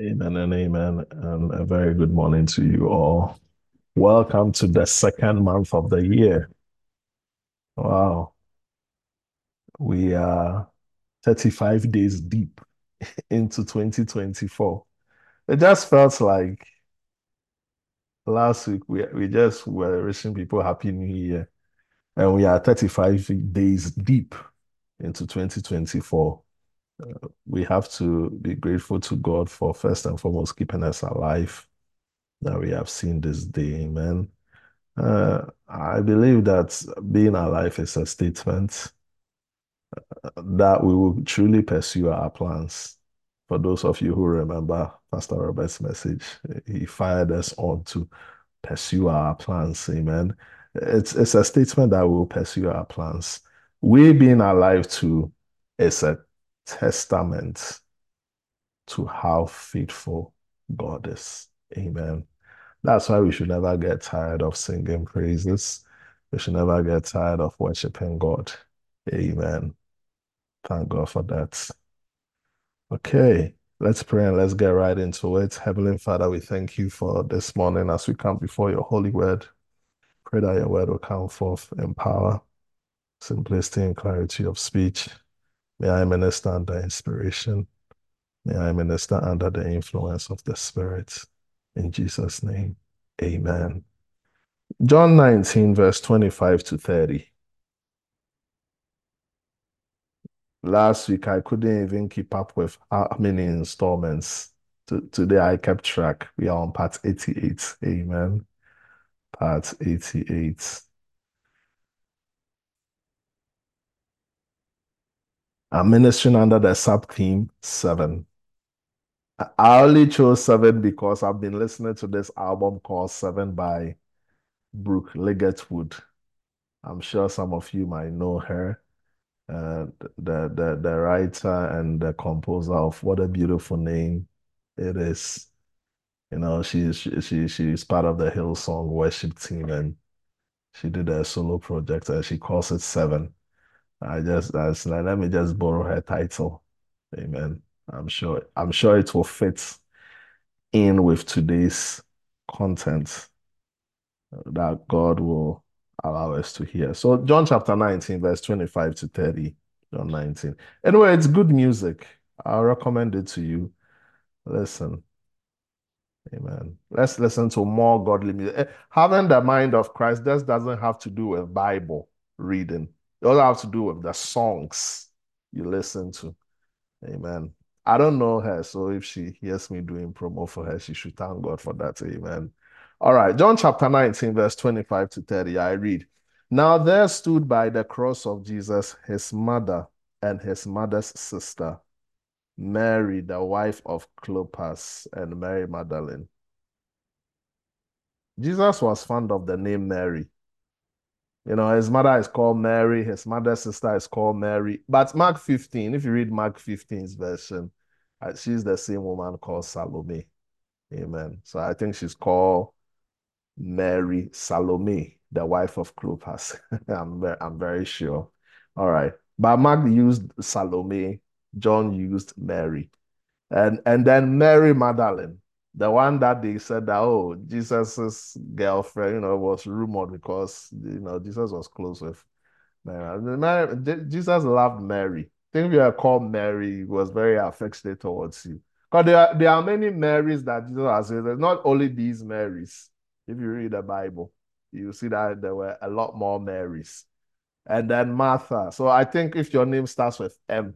Amen and amen. And a very good morning to you all. Welcome to the second month of the year. Wow. We are 35 days deep into 2024. It just felt like last week we, we just were wishing people Happy New Year. And we are 35 days deep into 2024 we have to be grateful to God for first and foremost keeping us alive that we have seen this day. Amen. Uh, I believe that being alive is a statement that we will truly pursue our plans. For those of you who remember Pastor Robert's message, he fired us on to pursue our plans. Amen. It's, it's a statement that we will pursue our plans. We being alive too is a testament to how faithful God is. Amen. That's why we should never get tired of singing praises. We should never get tired of worshiping God. Amen. Thank God for that. Okay, let's pray and let's get right into it. Heavenly Father, we thank you for this morning as we come before your holy word. Pray that your word will come forth in power, simplicity, and clarity of speech. May I minister under inspiration. May I minister under the influence of the Spirit. In Jesus' name, amen. John 19, verse 25 to 30. Last week, I couldn't even keep up with how many installments. Today, I kept track. We are on part 88. Amen. Part 88. I'm ministering under the sub theme seven. I only chose seven because I've been listening to this album called Seven by Brooke Ligertwood. I'm sure some of you might know her, uh, the, the the writer and the composer of What a Beautiful Name It Is. You know, she she she she's part of the Hillsong worship team, and she did a solo project, and she calls it Seven. I just that's let me just borrow her title. Amen. I'm sure I'm sure it will fit in with today's content that God will allow us to hear. So John chapter 19, verse 25 to 30. John 19. Anyway, it's good music. I'll recommend it to you. Listen. Amen. Let's listen to more godly music. Eh, having the mind of Christ, just doesn't have to do with Bible reading. It all have to do with the songs you listen to. Amen. I don't know her, so if she hears me doing promo for her, she should thank God for that. Amen. All right, John chapter 19, verse 25 to 30. I read. Now there stood by the cross of Jesus his mother and his mother's sister, Mary, the wife of Clopas, and Mary Magdalene. Jesus was fond of the name Mary. You know, his mother is called Mary, his mother's sister is called Mary. But Mark 15, if you read Mark 15's version, uh, she's the same woman called Salome. Amen. So I think she's called Mary Salome, the wife of Clopas. I'm, very, I'm very sure. All right. But Mark used Salome, John used Mary. And, and then Mary Magdalene the one that they said that oh Jesus's girlfriend, you know, was rumored because you know Jesus was close with Mary. Mary Jesus loved Mary. I think you are called Mary was very affectionate towards you. Because there are, there are many Marys that Jesus has. There's not only these Marys. If you read the Bible, you see that there were a lot more Marys. And then Martha. So I think if your name starts with M,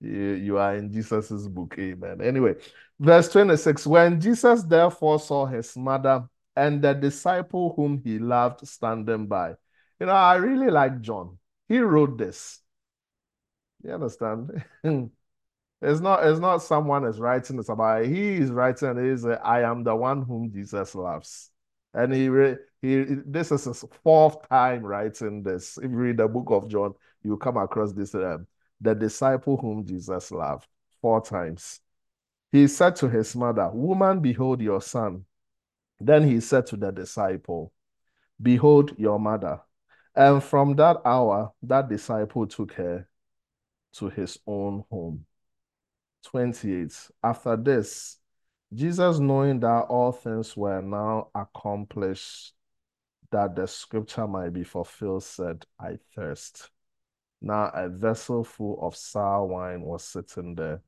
you, you are in Jesus's book. Amen. Anyway, verse 26 When Jesus therefore saw his mother and the disciple whom he loved standing by. You know, I really like John. He wrote this. You understand? it's not it's not someone is writing this about he is writing is I am the one whom Jesus loves. And he he this is his fourth time writing this. If you read the book of John, you come across this um, the disciple whom Jesus loved, four times. He said to his mother, Woman, behold your son. Then he said to the disciple, Behold your mother. And from that hour, that disciple took her to his own home. 28. After this, Jesus, knowing that all things were now accomplished, that the scripture might be fulfilled, said, I thirst. Now a vessel full of sour wine was sitting there,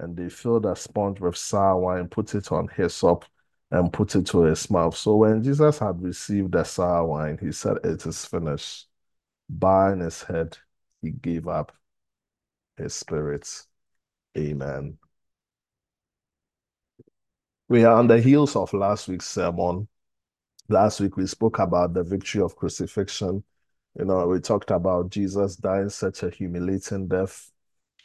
and they filled a sponge with sour wine, put it on hyssop, and put it to his mouth. So when Jesus had received the sour wine, he said, It is finished. Bowing his head, he gave up his spirit. Amen. We are on the heels of last week's sermon. Last week we spoke about the victory of crucifixion. You know, we talked about Jesus dying such a humiliating death,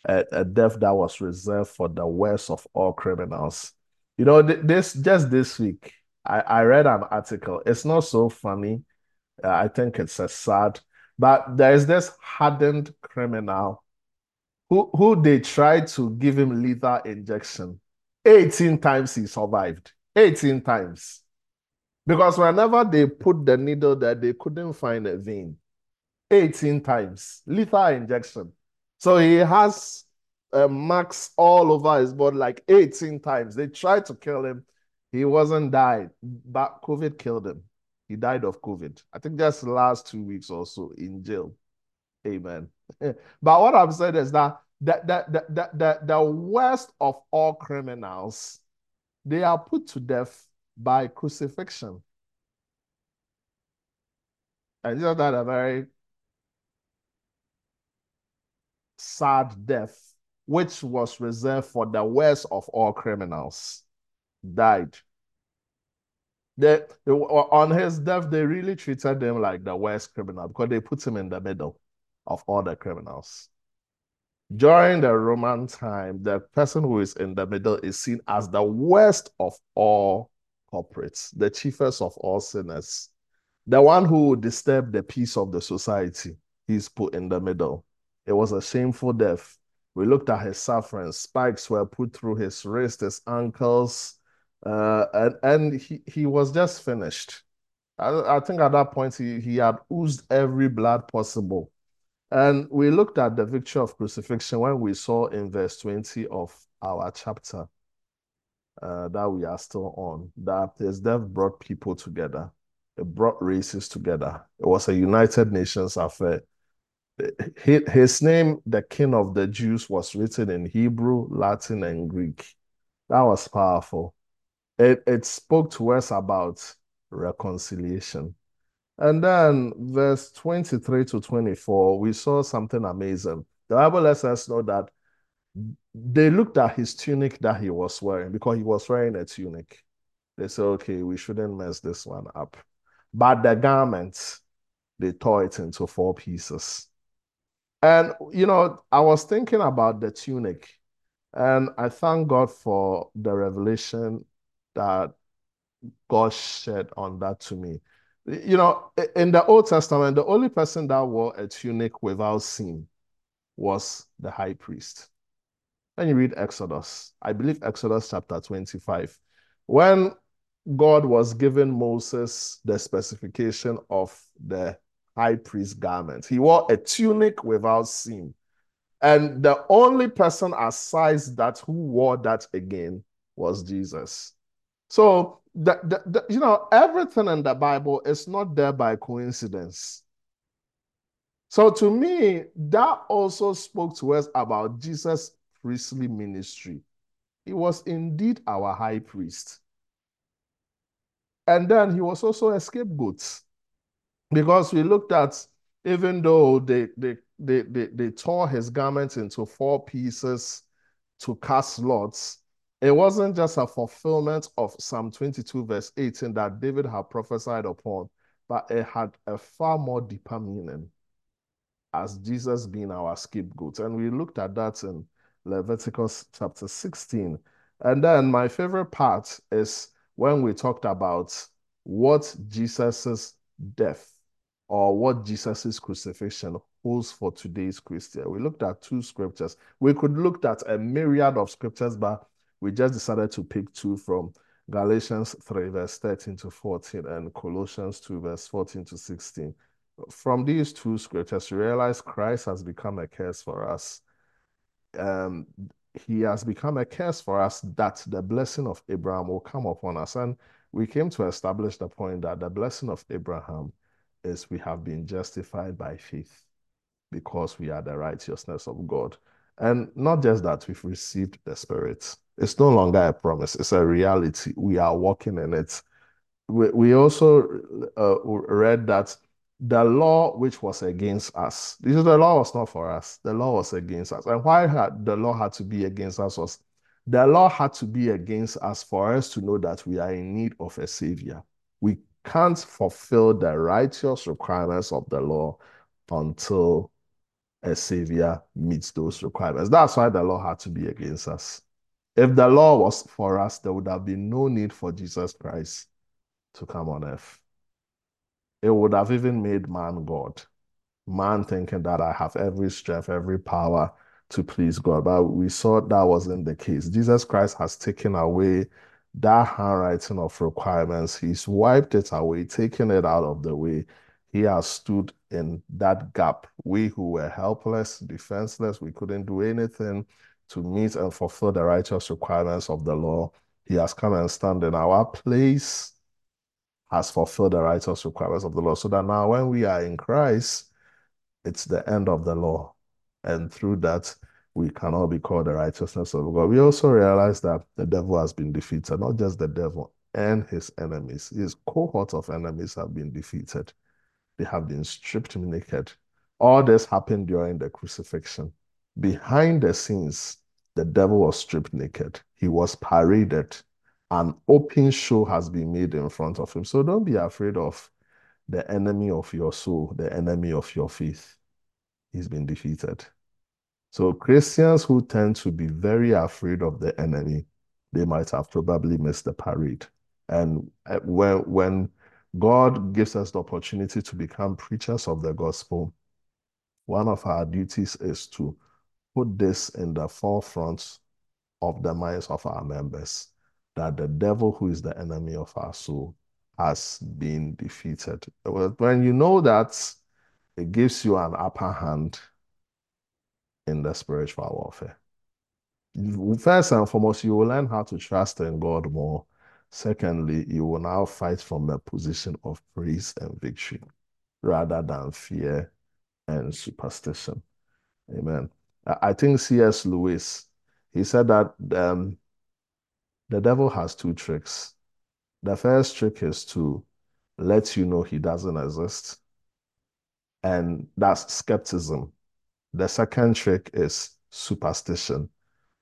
a, a death that was reserved for the worst of all criminals. You know, this just this week, I, I read an article. It's not so funny. Uh, I think it's a sad, but there is this hardened criminal who who they tried to give him lethal injection. 18 times he survived. 18 times. Because whenever they put the needle there, they couldn't find a vein. 18 times. Lethal injection. So he has uh, marks all over his body like 18 times. They tried to kill him. He wasn't died, but COVID killed him. He died of COVID. I think just last two weeks or so in jail. Amen. but what I'm saying is that the, the, the, the, the, the worst of all criminals, they are put to death by crucifixion. And isn't that a very sad death, which was reserved for the worst of all criminals, died. They, they, on his death, they really treated him like the worst criminal because they put him in the middle of all the criminals. During the Roman time, the person who is in the middle is seen as the worst of all culprits, the chiefest of all sinners, the one who would disturb the peace of the society. He's put in the middle. It was a shameful death. We looked at his suffering. Spikes were put through his wrists, his ankles, uh, and, and he, he was just finished. I, I think at that point he, he had oozed every blood possible. And we looked at the victory of crucifixion when we saw in verse 20 of our chapter uh, that we are still on, that his death brought people together. It brought races together. It was a United Nations affair. His name, the King of the Jews, was written in Hebrew, Latin, and Greek. That was powerful. It, it spoke to us about reconciliation. And then verse 23 to 24, we saw something amazing. The Bible lets us know that they looked at his tunic that he was wearing because he was wearing a tunic. They said, okay, we shouldn't mess this one up. But the garment, they tore it into four pieces. And, you know, I was thinking about the tunic, and I thank God for the revelation that God shed on that to me. You know, in the Old Testament, the only person that wore a tunic without seam was the high priest. When you read Exodus, I believe Exodus chapter 25, when God was giving Moses the specification of the high priest garment, he wore a tunic without seam. And the only person aside that who wore that again was Jesus. So the, the, the, you know, everything in the Bible is not there by coincidence. So to me, that also spoke to us about Jesus' priestly ministry. He was indeed our high priest. And then he was also a scapegoat. Because we looked at, even though they, they, they, they, they tore his garments into four pieces to cast lots, it wasn't just a fulfillment of Psalm 22, verse 18 that David had prophesied upon, but it had a far more deeper meaning as Jesus being our scapegoat. And we looked at that in Leviticus chapter 16. And then my favorite part is when we talked about what Jesus's death or what Jesus's crucifixion holds for today's Christian. We looked at two scriptures. We could look at a myriad of scriptures, but we just decided to pick two from Galatians 3, verse 13 to 14, and Colossians 2, verse 14 to 16. From these two scriptures, we realize Christ has become a curse for us. Um, he has become a curse for us that the blessing of Abraham will come upon us. And we came to establish the point that the blessing of Abraham is we have been justified by faith because we are the righteousness of God. And not just that, we've received the Spirit. It's no longer a promise, it's a reality. We are walking in it. We, we also uh, read that the law which was against us, this is the law was not for us, the law was against us. And why had the law had to be against us was the law had to be against us for us to know that we are in need of a savior. We can't fulfill the righteous requirements of the law until a savior meets those requirements. That's why the law had to be against us. If the law was for us, there would have been no need for Jesus Christ to come on earth. It would have even made man God. Man thinking that I have every strength, every power to please God. But we saw that wasn't the case. Jesus Christ has taken away that handwriting of requirements. He's wiped it away, taken it out of the way. He has stood in that gap. We who were helpless, defenseless, we couldn't do anything to meet and fulfill the righteous requirements of the law. He has come and stand in our place, has fulfilled the righteous requirements of the law, so that now when we are in Christ, it's the end of the law. And through that, we cannot be called the righteousness of God. We also realize that the devil has been defeated, not just the devil and his enemies. His cohort of enemies have been defeated. They have been stripped naked. All this happened during the crucifixion. Behind the scenes, the devil was stripped naked. He was paraded. An open show has been made in front of him. So don't be afraid of the enemy of your soul, the enemy of your faith. He's been defeated. So Christians who tend to be very afraid of the enemy, they might have probably missed the parade. And uh, when when God gives us the opportunity to become preachers of the gospel, one of our duties is to put this in the forefront of the minds of our members that the devil, who is the enemy of our soul, has been defeated. When you know that, it gives you an upper hand in the spiritual warfare. First and foremost, you will learn how to trust in God more. Secondly, you will now fight from a position of praise and victory rather than fear and superstition. Amen. I think C.S. Lewis, he said that um, the devil has two tricks. The first trick is to let you know he doesn't exist. And that's skepticism. The second trick is superstition.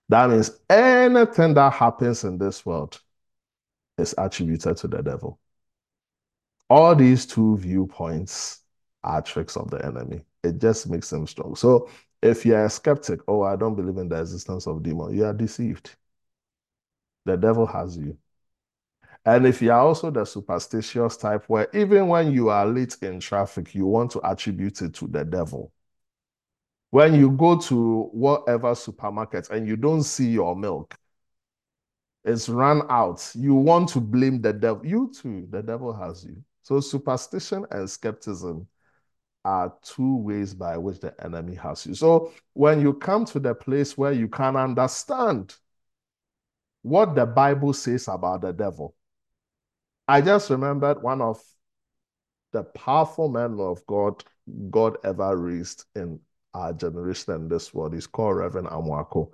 That means anything that happens in this world is attributed to the devil. All these two viewpoints are tricks of the enemy. It just makes them strong. So if you're a skeptic, oh, I don't believe in the existence of demon, you are deceived. The devil has you. And if you are also the superstitious type where even when you are late in traffic, you want to attribute it to the devil, when you go to whatever supermarket and you don't see your milk, it's run out. You want to blame the devil. You too, the devil has you. So superstition and skepticism are two ways by which the enemy has you. So when you come to the place where you can understand what the Bible says about the devil, I just remembered one of the powerful men of God God ever raised in our generation and this world. He's called Reverend Amoako.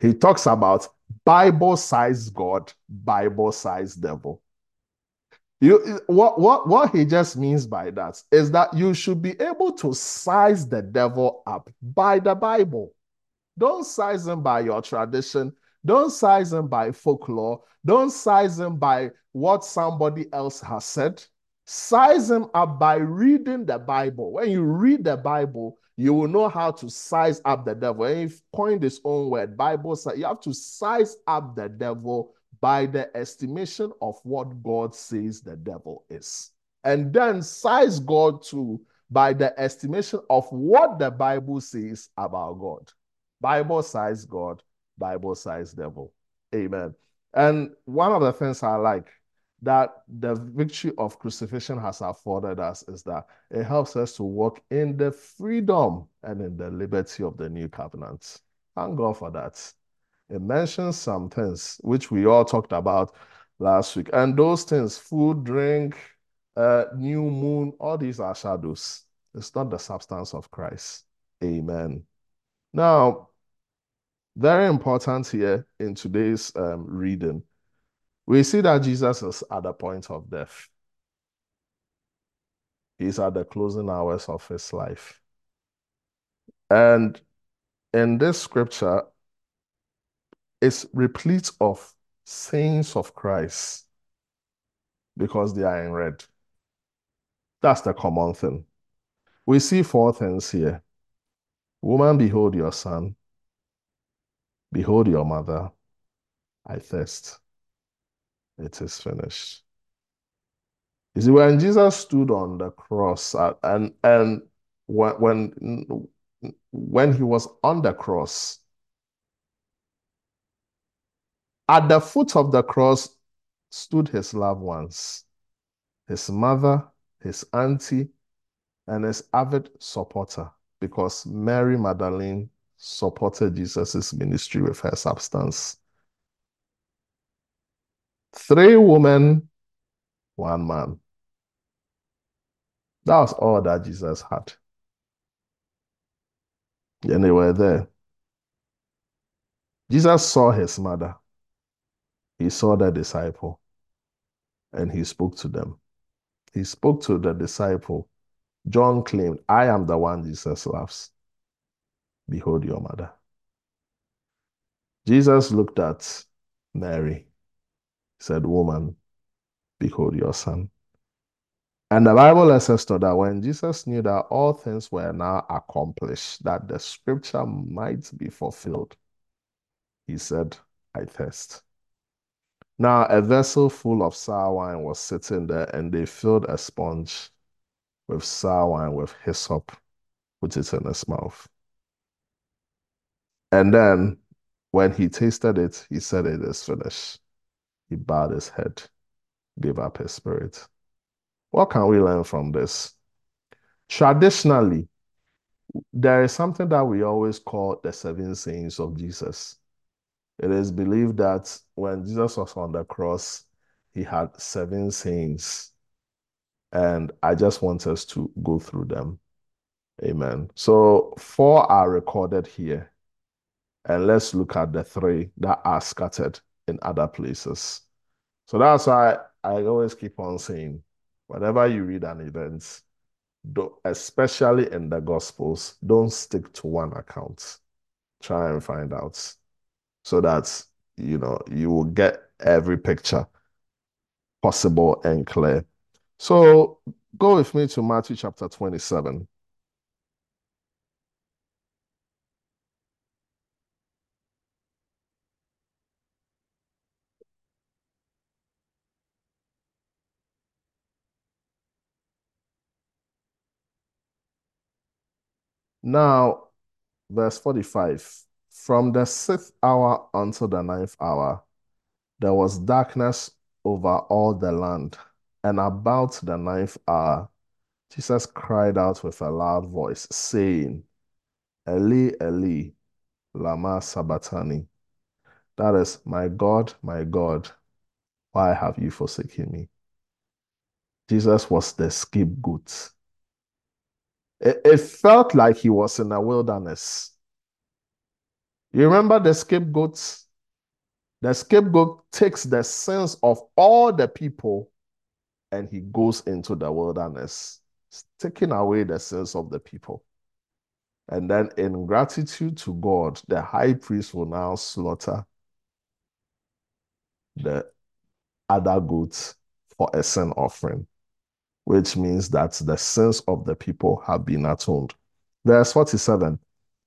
He talks about Bible-sized God, Bible-sized devil. You, what, what, what he just means by that is that you should be able to size the devil up by the Bible. Don't size him by your tradition. Don't size him by folklore. Don't size him by what somebody else has said. Size him up by reading the Bible. When you read the Bible, you will know how to size up the devil. And if coined his own word, Bible says you have to size up the devil by the estimation of what God says the devil is. And then size God too by the estimation of what the Bible says about God. Bible size God, Bible size devil. Amen. And one of the things I like that the victory of crucifixion has afforded us is that it helps us to walk in the freedom and in the liberty of the new covenant. Thank God for that. It mentions some things which we all talked about last week. And those things, food, drink, uh, new moon, all these are shadows. It's not the substance of Christ. Amen. Now, very important here in today's um, reading, we see that Jesus is at the point of death. He's at the closing hours of his life. And in this scripture, it's replete of sayings of Christ because they are in red. That's the common thing. We see four things here. Woman, behold your son. Behold your mother. I thirst. It is finished. You see, when Jesus stood on the cross uh, and and when when when he was on the cross, at the foot of the cross stood his loved ones, his mother, his auntie, and his avid supporter, because Mary Magdalene supported Jesus' ministry with her substance. Three women, one man. That was all that Jesus had. And they were there. Jesus saw his mother. He saw the disciple. And he spoke to them. He spoke to the disciple. John claimed, I am the one Jesus loves. Behold your mother. Jesus looked at Mary, said, Woman, behold your son. And the Bible lets us know that when Jesus knew that all things were now accomplished, that the scripture might be fulfilled, he said, I thirst. Now, a vessel full of sour wine was sitting there, and they filled a sponge with sour wine with hyssop, put it in his mouth. And then when he tasted it, he said, It is finished. He bowed his head, gave up his spirit. What can we learn from this? Traditionally, there is something that we always call the seven sayings of Jesus. It is believed that when Jesus was on the cross, he had seven sayings. And I just want us to go through them. Amen. So, four are recorded here. And let's look at the three that are scattered in other places. So that's why I always keep on saying whenever you read an event, especially in the Gospels, don't stick to one account. Try and find out so that you know you will get every picture possible and clear. So go with me to Matthew chapter 27. Now, verse 45 From the sixth hour until the ninth hour, there was darkness over all the land. And about the ninth hour, Jesus cried out with a loud voice, saying, Eli, Eli, Lama Sabachthani. That is, My God, my God, why have you forsaken me? Jesus was the scapegoat it, it felt like he was in a wilderness. You remember the scapegoats? The scapegoat takes the sins of all the people and he goes into the wilderness, taking away the sins of the people. And then, in gratitude to God, the high priest will now slaughter the other goats for a sin offering which means that the sins of the people have been atoned. Verse 47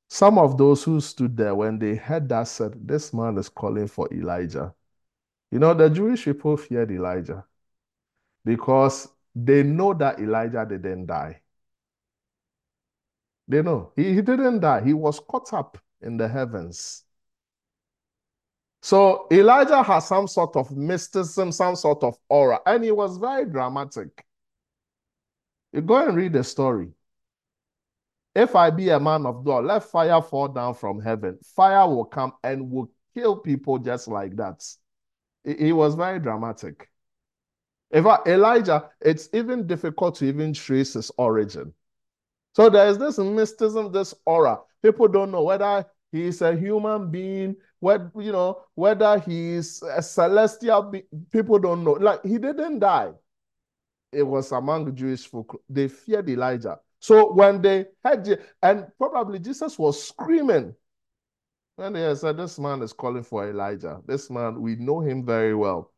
Some of those who stood there when they heard that said, This man is calling for Elijah. You know, the Jewish people feared Elijah because they know that Elijah didn't die. They know he, he didn't die, he was caught up in the heavens. So Elijah has some sort of mysticism, some sort of aura, and he was very dramatic. You go and read the story. If I be a man of God, let fire fall down from heaven. Fire will come and will kill people just like that. He was very dramatic. In Elijah, it's even difficult to even trace his origin. So there's this mysticism, this aura. People don't know whether he's a human being, whether you know whether he's a celestial. Be- people don't know. Like he didn't die. It was among Jewish folk. They feared Elijah. So when they had, and probably Jesus was screaming And they said, "This man is calling for Elijah. This man, we know him very well."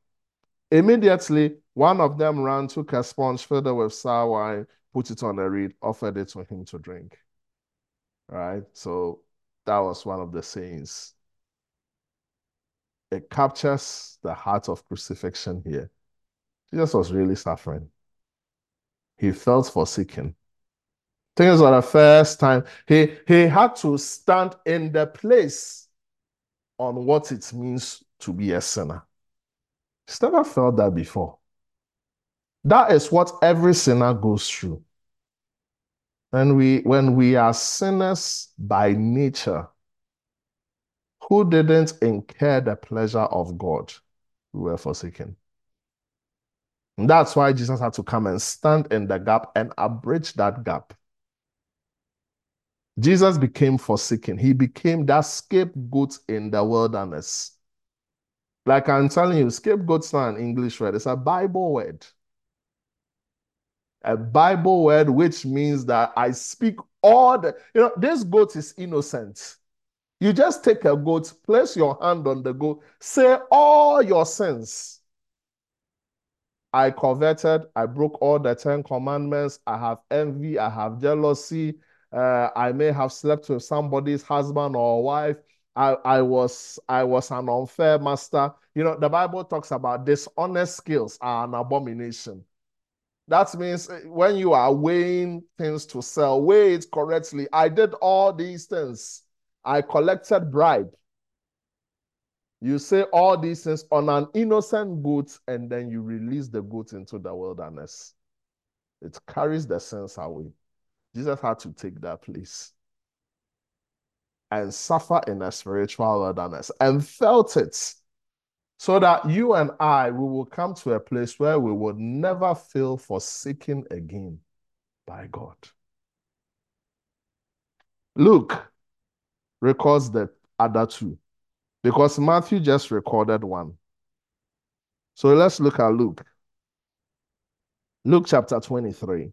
Immediately, one of them ran, took a sponge, filled it with sour wine, put it on a reed, offered it to him to drink. Right? So that was one of the sayings. It captures the heart of crucifixion here. Jesus was really suffering. He felt forsaken. Things for the first time. He, he had to stand in the place on what it means to be a sinner. He's never felt that before. That is what every sinner goes through. When we, when we are sinners by nature, who didn't incur the pleasure of God, we were forsaken. That's why Jesus had to come and stand in the gap and abridge that gap. Jesus became forsaken. He became that scapegoat in the wilderness. Like I'm telling you, scapegoat's not an English word, it's a Bible word a Bible word which means that I speak all the, you know, this goat is innocent. You just take a goat, place your hand on the goat, say all your sins. I coveted, I broke all the Ten Commandments, I have envy, I have jealousy, uh, I may have slept with somebody's husband or wife. I, I was I was an unfair master. You know, the Bible talks about dishonest skills are an abomination. That means eh, when you are weighing things to sell, weigh it correctly. I did all these things. I collected bribe. You say all these things on an innocent goat, and then you release the goat into the wilderness. It carries the sense away. Jesus had to take that place and suffer in a spiritual wilderness and felt it so that you and I, we will come to a place where we will never feel forsaken again by God. Luke records the other two because Matthew just recorded one. So let's look at Luke. Luke chapter 23.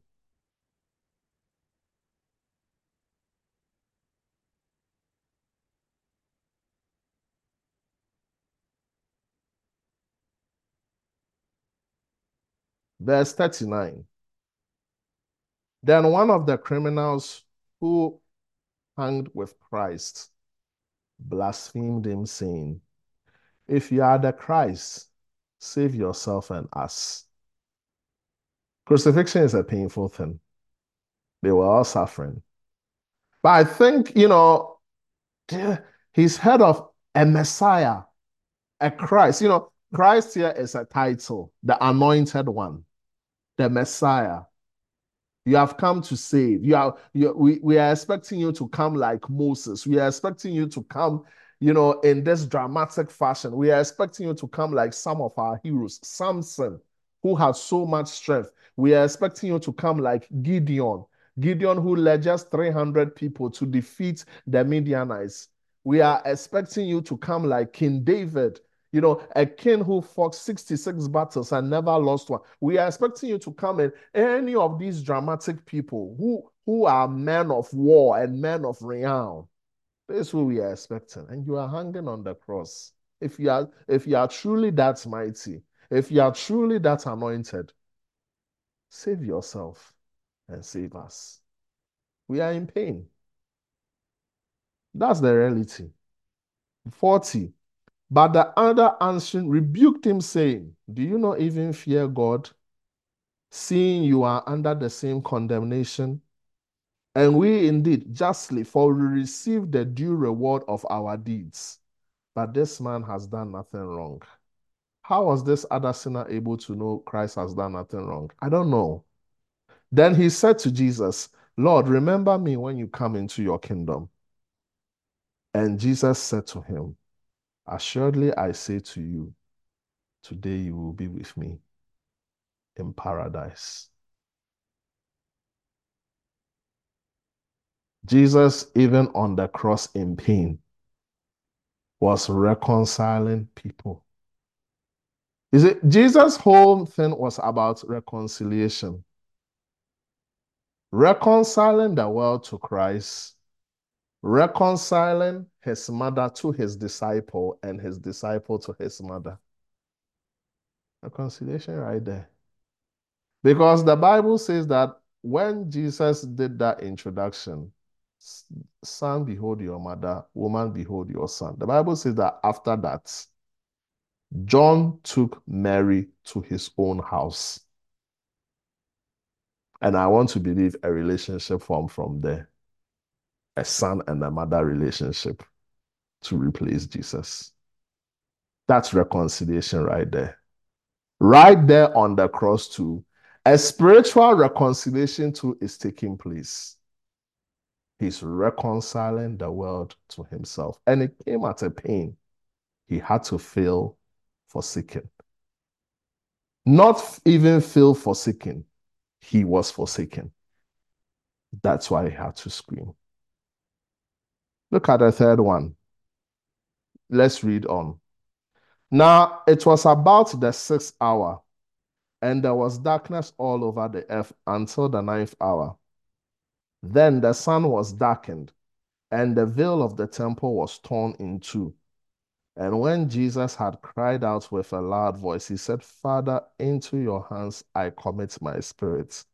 Verse 39. Then one of the criminals who hanged with Christ blasphemed him, saying, If you are the Christ, save yourself and us. Crucifixion is a painful thing. They were all suffering. But I think, you know, he's heard of a Messiah, a Christ. You know, Christ here is a title, the anointed one the Messiah. You have come to save. You are, you, we, we are expecting you to come like Moses. We are expecting you to come, you know, in this dramatic fashion. We are expecting you to come like some of our heroes, Samson, who has so much strength. We are expecting you to come like Gideon, Gideon who led just 300 people to defeat the Midianites. We are expecting you to come like King David, you know, a king who fought 66 battles and never lost one. We are expecting you to come in. Any of these dramatic people who, who are men of war and men of renown. This is who we are expecting. And you are hanging on the cross. If you are, if you are truly that mighty, if you are truly that anointed, save yourself and save us. We are in pain. That's the reality. 40. But the other answering rebuked him, saying, Do you not even fear God, seeing you are under the same condemnation? And we indeed justly, for we receive the due reward of our deeds. But this man has done nothing wrong. How was this other sinner able to know Christ has done nothing wrong? I don't know. Then he said to Jesus, Lord, remember me when you come into your kingdom. And Jesus said to him, Assuredly, I say to you, today you will be with me in paradise. Jesus, even on the cross in pain, was reconciling people. Is it Jesus' whole thing was about reconciliation. Reconciling the world to Christ, reconciling his mother to his disciple, and his disciple to his mother. Reconciliation right there. Because the Bible says that when Jesus did that introduction, son, behold your mother, woman, behold your son. The Bible says that after that, John took Mary to his own house. And I want to believe a relationship formed from there a son and a mother relationship to replace Jesus. That's reconciliation right there. Right there on the cross, too, a spiritual reconciliation too is taking place. He's reconciling the world to himself. And it came at a pain. He had to feel forsaken. Not even feel forsaken, he was forsaken. That's why he had to scream. Look at the third one. Let's read on. Now it was about the sixth hour and there was darkness all over the earth until the ninth hour. Then the sun was darkened, and the veil of the temple was torn in two. And when Jesus had cried out with a loud voice, he said, Father, into your hands I commit my spirit.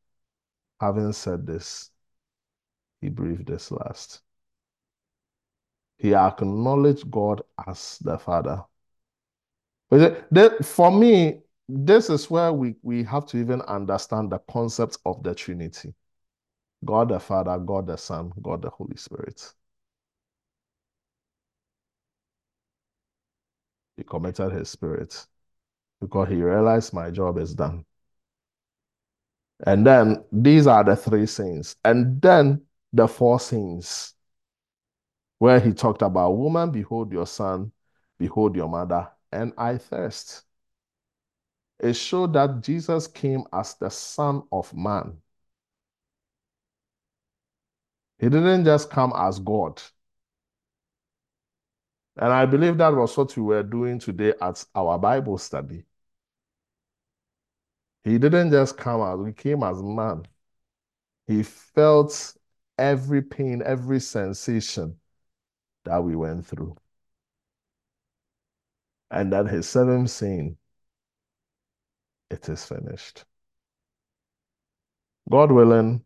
Having said this, he breathed his last. He acknowledged God as the Father. For me, this is where we, we have to even understand the concept of the Trinity God the Father, God the Son, God the Holy Spirit. He committed his spirit because he realized my job is done. And then these are the three sins. And then the four sins, where he talked about, Woman, behold your son, behold your mother, and I thirst it showed that Jesus came as the Son of Man. He didn't just come as God. And I believe that was what we were doing today at our Bible study. He didn't just come as, he came as man. He felt every pain, every sensation that we went through. And that his seventh sin it is finished. God willing,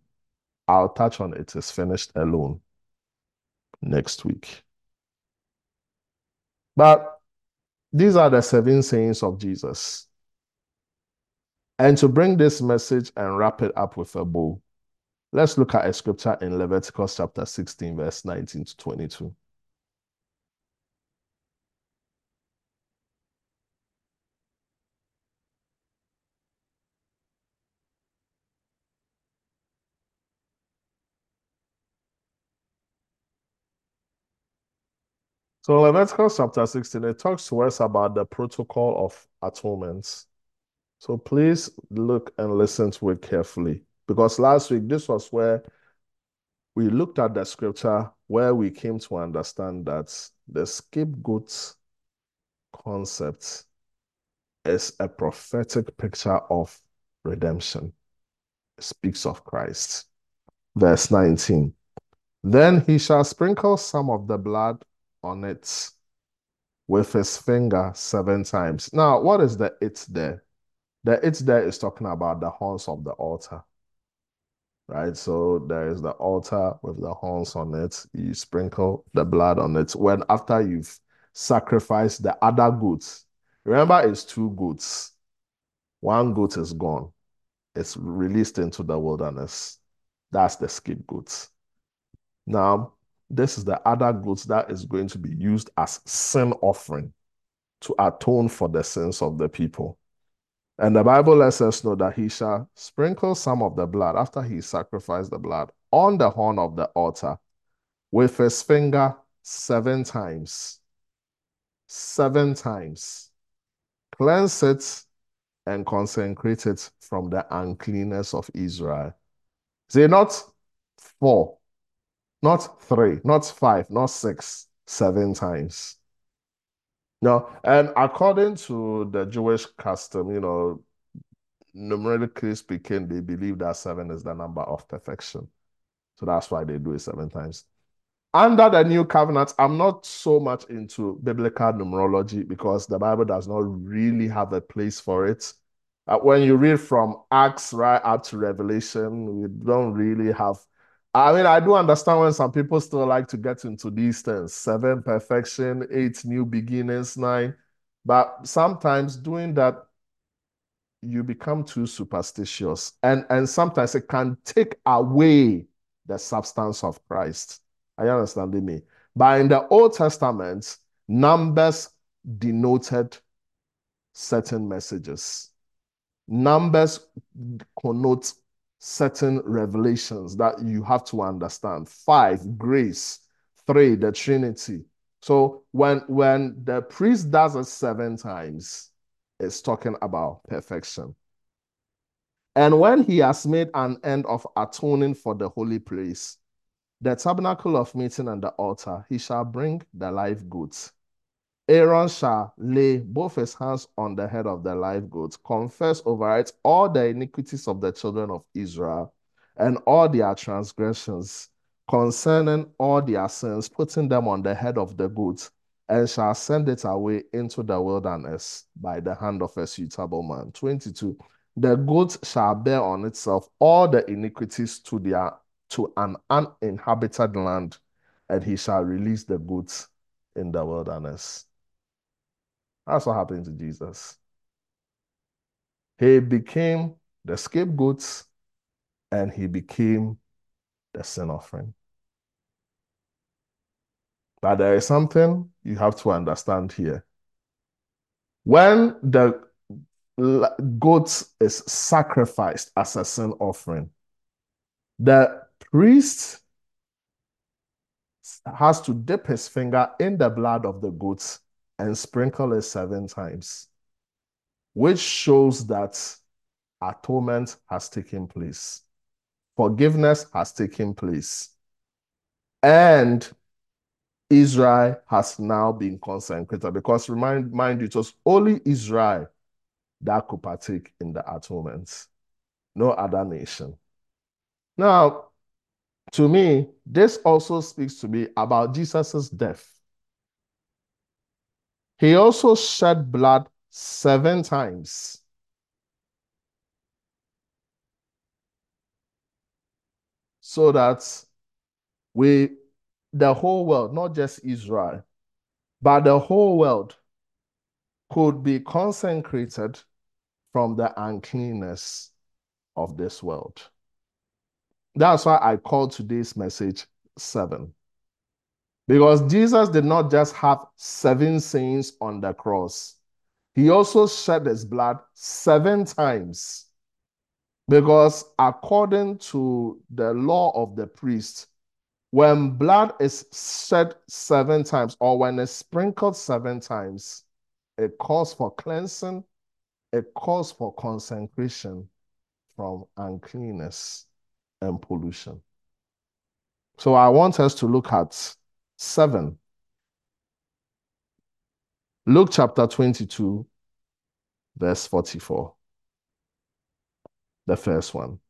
I'll touch on it is finished alone next week. But these are the seven sayings of Jesus. And to bring this message and wrap it up with a bow, let's look at a scripture in Leviticus chapter 16, verse 19 to 22. So Leviticus chapter 16, it talks to us about the protocol of atonements. So please look and listen to it carefully. Because last week, this was where we looked at the scripture where we came to understand that the scapegoat concept is a prophetic picture of redemption. It speaks of Christ. Verse 19. Then he shall sprinkle some of the blood on it with his finger seven times. Now, what is the it there? The it there is talking about the horns of the altar. Right? So there is the altar with the horns on it. You sprinkle the blood on it. When after you've sacrificed the other goats, remember it's two goats. One goat is gone. It's released into the wilderness. That's the scapegoat. Now, this is the other goods that is going to be used as sin offering to atone for the sins of the people. And the Bible lets us know that he shall sprinkle some of the blood after he sacrificed the blood on the horn of the altar with his finger seven times. seven times. Cleanse it and consecrate it from the uncleanness of Israel. Say not four, not three, not five, not six, seven times. No, and according to the Jewish custom, you know, numerically speaking, they believe that seven is the number of perfection. So that's why they do it seven times. Under the new covenant, I'm not so much into biblical numerology because the Bible does not really have a place for it. Uh, when you read from Acts right up to Revelation, we don't really have. I mean, I do understand when some people still like to get into these things seven perfection, eight new beginnings, nine. But sometimes doing that, you become too superstitious. And, and sometimes it can take away the substance of Christ. Are you understanding me? But in the Old Testament, numbers denoted certain messages. Numbers connote certain revelations that you have to understand. Five, grace. Three, the Trinity. So when when the priest does it seven times, it's talking about perfection. And when he has made an end of atoning for the holy place, the tabernacle of meeting and the altar, he shall bring the live goats. Aaron shall lay both his hands on the head of the live goat, confess over it all the iniquities of the children of Israel and all their transgressions concerning all their sins, putting them on the head of the goat, and shall send it away into the wilderness by the hand of a suitable man. 22. The goat shall bear on itself all the iniquities to their to an uninhabited land, and he shall release the goats in the wilderness. That's what happened to Jesus. He became the scapegoat and he became the sin offering. But there is something you have to understand here. When the goat is sacrificed as a sin offering, the priest has to dip his finger in the blood of the goats and sprinkle it seven times, which shows that atonement has taken place, forgiveness has taken place, and Israel has now been consecrated. Because remind mind you, it was only Israel that could partake in the atonement, no other nation. Now, to me, this also speaks to me about Jesus' death. He also shed blood seven times. So that we, the whole world, not just Israel, but the whole world could be consecrated from the uncleanness of this world. That's why I call today's message seven. Because Jesus did not just have seven sins on the cross, he also shed his blood seven times. Because according to the law of the priest, when blood is shed seven times or when it's sprinkled seven times, it calls for cleansing, it calls for consecration from uncleanness and pollution. So I want us to look at 7. Luke chapter 22, verse 44. The first one.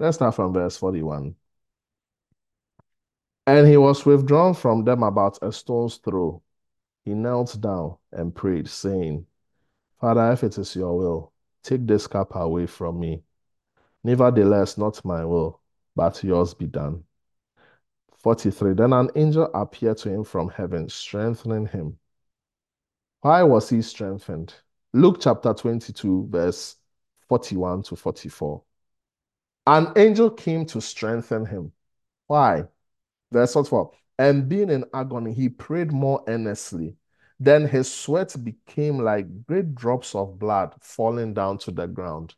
Let's start from verse 41. And he was withdrawn from them about a stone's throw. He knelt down and prayed, saying, Father, if it is your will, take this cup away from me. Nevertheless, not my will, but yours be done. 43. Then an angel appeared to him from heaven, strengthening him. Why was he strengthened? Luke chapter 22, verse 41 to 44. An angel came to strengthen him. Why? Verse 44. and being in agony, he prayed more earnestly. Then his sweat became like great drops of blood falling down to the ground.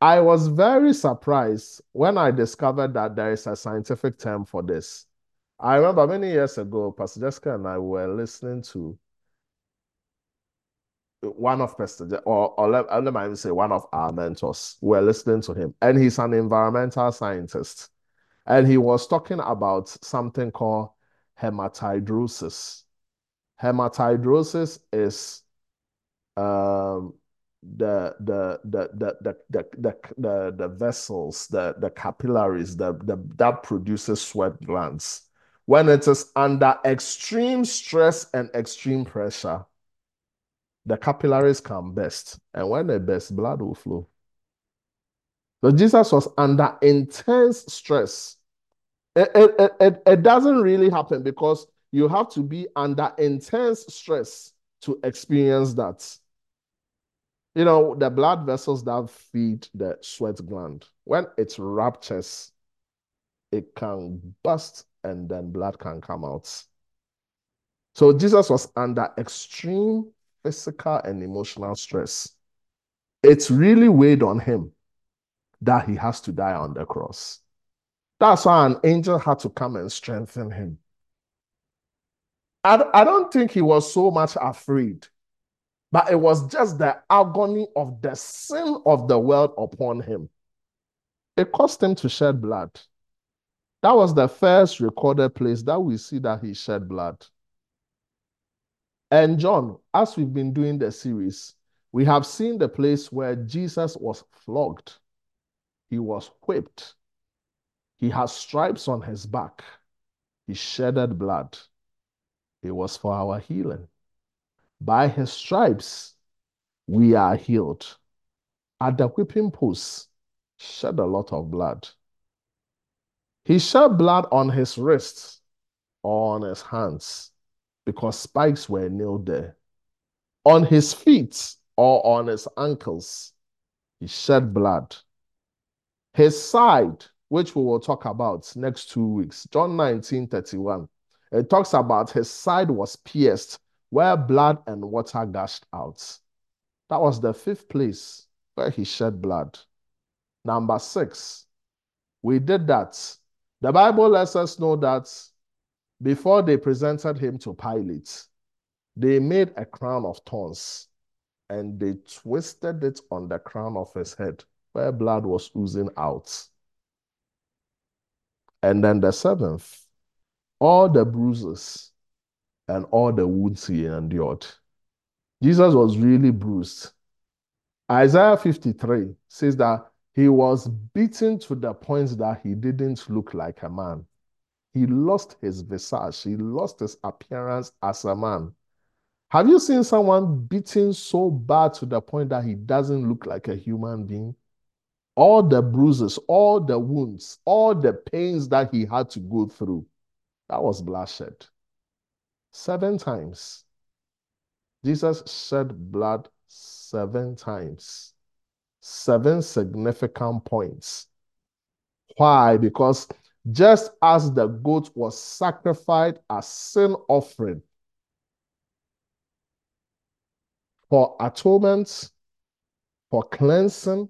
I was very surprised when I discovered that there is a scientific term for this. I remember many years ago, Pastor Jessica and I were listening to one of Pastor, or, or let, uh, let me say one of our mentors. We were listening to him, and he's an environmental scientist. And he was talking about something called hematidrosis. Hematidrosis is um, the, the, the, the, the, the, the, the, the vessels, the, the capillaries the, the, that produces sweat glands. When it is under extreme stress and extreme pressure, the capillaries can burst. And when they burst, blood will flow. So Jesus was under intense stress. It, it, it, it doesn't really happen because you have to be under intense stress to experience that. You know, the blood vessels that feed the sweat gland, when it ruptures, it can burst and then blood can come out. So Jesus was under extreme physical and emotional stress. It really weighed on him that he has to die on the cross. That's why an angel had to come and strengthen him. I, I don't think he was so much afraid, but it was just the agony of the sin of the world upon him. It caused him to shed blood. That was the first recorded place that we see that he shed blood. And John, as we've been doing the series, we have seen the place where Jesus was flogged, he was whipped, he has stripes on his back, he shedded blood. It was for our healing. By his stripes, we are healed. At the whipping post, shed a lot of blood. He shed blood on his wrists or on his hands because spikes were nailed there. On his feet or on his ankles, he shed blood. His side, which we will talk about next two weeks, John 19 31, it talks about his side was pierced where blood and water gushed out. That was the fifth place where he shed blood. Number six, we did that. The Bible lets us know that before they presented him to Pilate, they made a crown of thorns and they twisted it on the crown of his head where blood was oozing out. And then the seventh, all the bruises and all the wounds he endured. Jesus was really bruised. Isaiah 53 says that he was beaten to the point that he didn't look like a man. He lost his visage, he lost his appearance as a man. Have you seen someone beaten so bad to the point that he doesn't look like a human being? All the bruises, all the wounds, all the pains that he had to go through, that was bloodshed. Seven times. Jesus shed blood seven times. Seven significant points. Why? Because just as the goat was sacrificed as sin offering for atonement, for cleansing,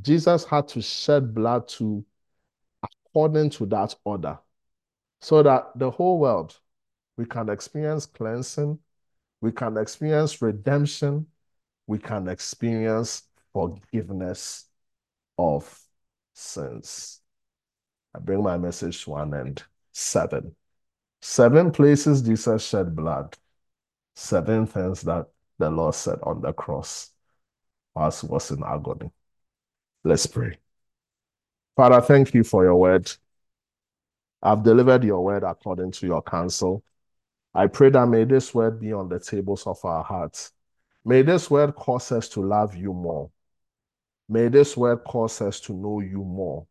Jesus had to shed blood to according to that order so that the whole world we can experience cleansing, we can experience redemption, we can experience forgiveness of sins. I bring my message to an end. Seven. Seven places Jesus shed blood. Seven things that the Lord said on the cross he was in agony. Let's pray. Father, thank you for your word. I've delivered your word according to your counsel. I pray that may this word be on the tables of our hearts. May this word cause us to love you more. May this word cause us to know you more.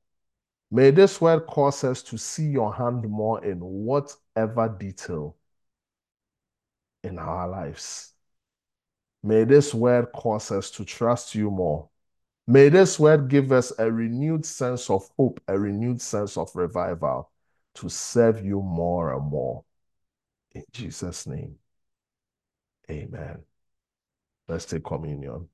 May this word cause us to see your hand more in whatever detail in our lives. May this word cause us to trust you more. May this word give us a renewed sense of hope, a renewed sense of revival to serve you more and more. In Jesus' name, amen. Let's take communion.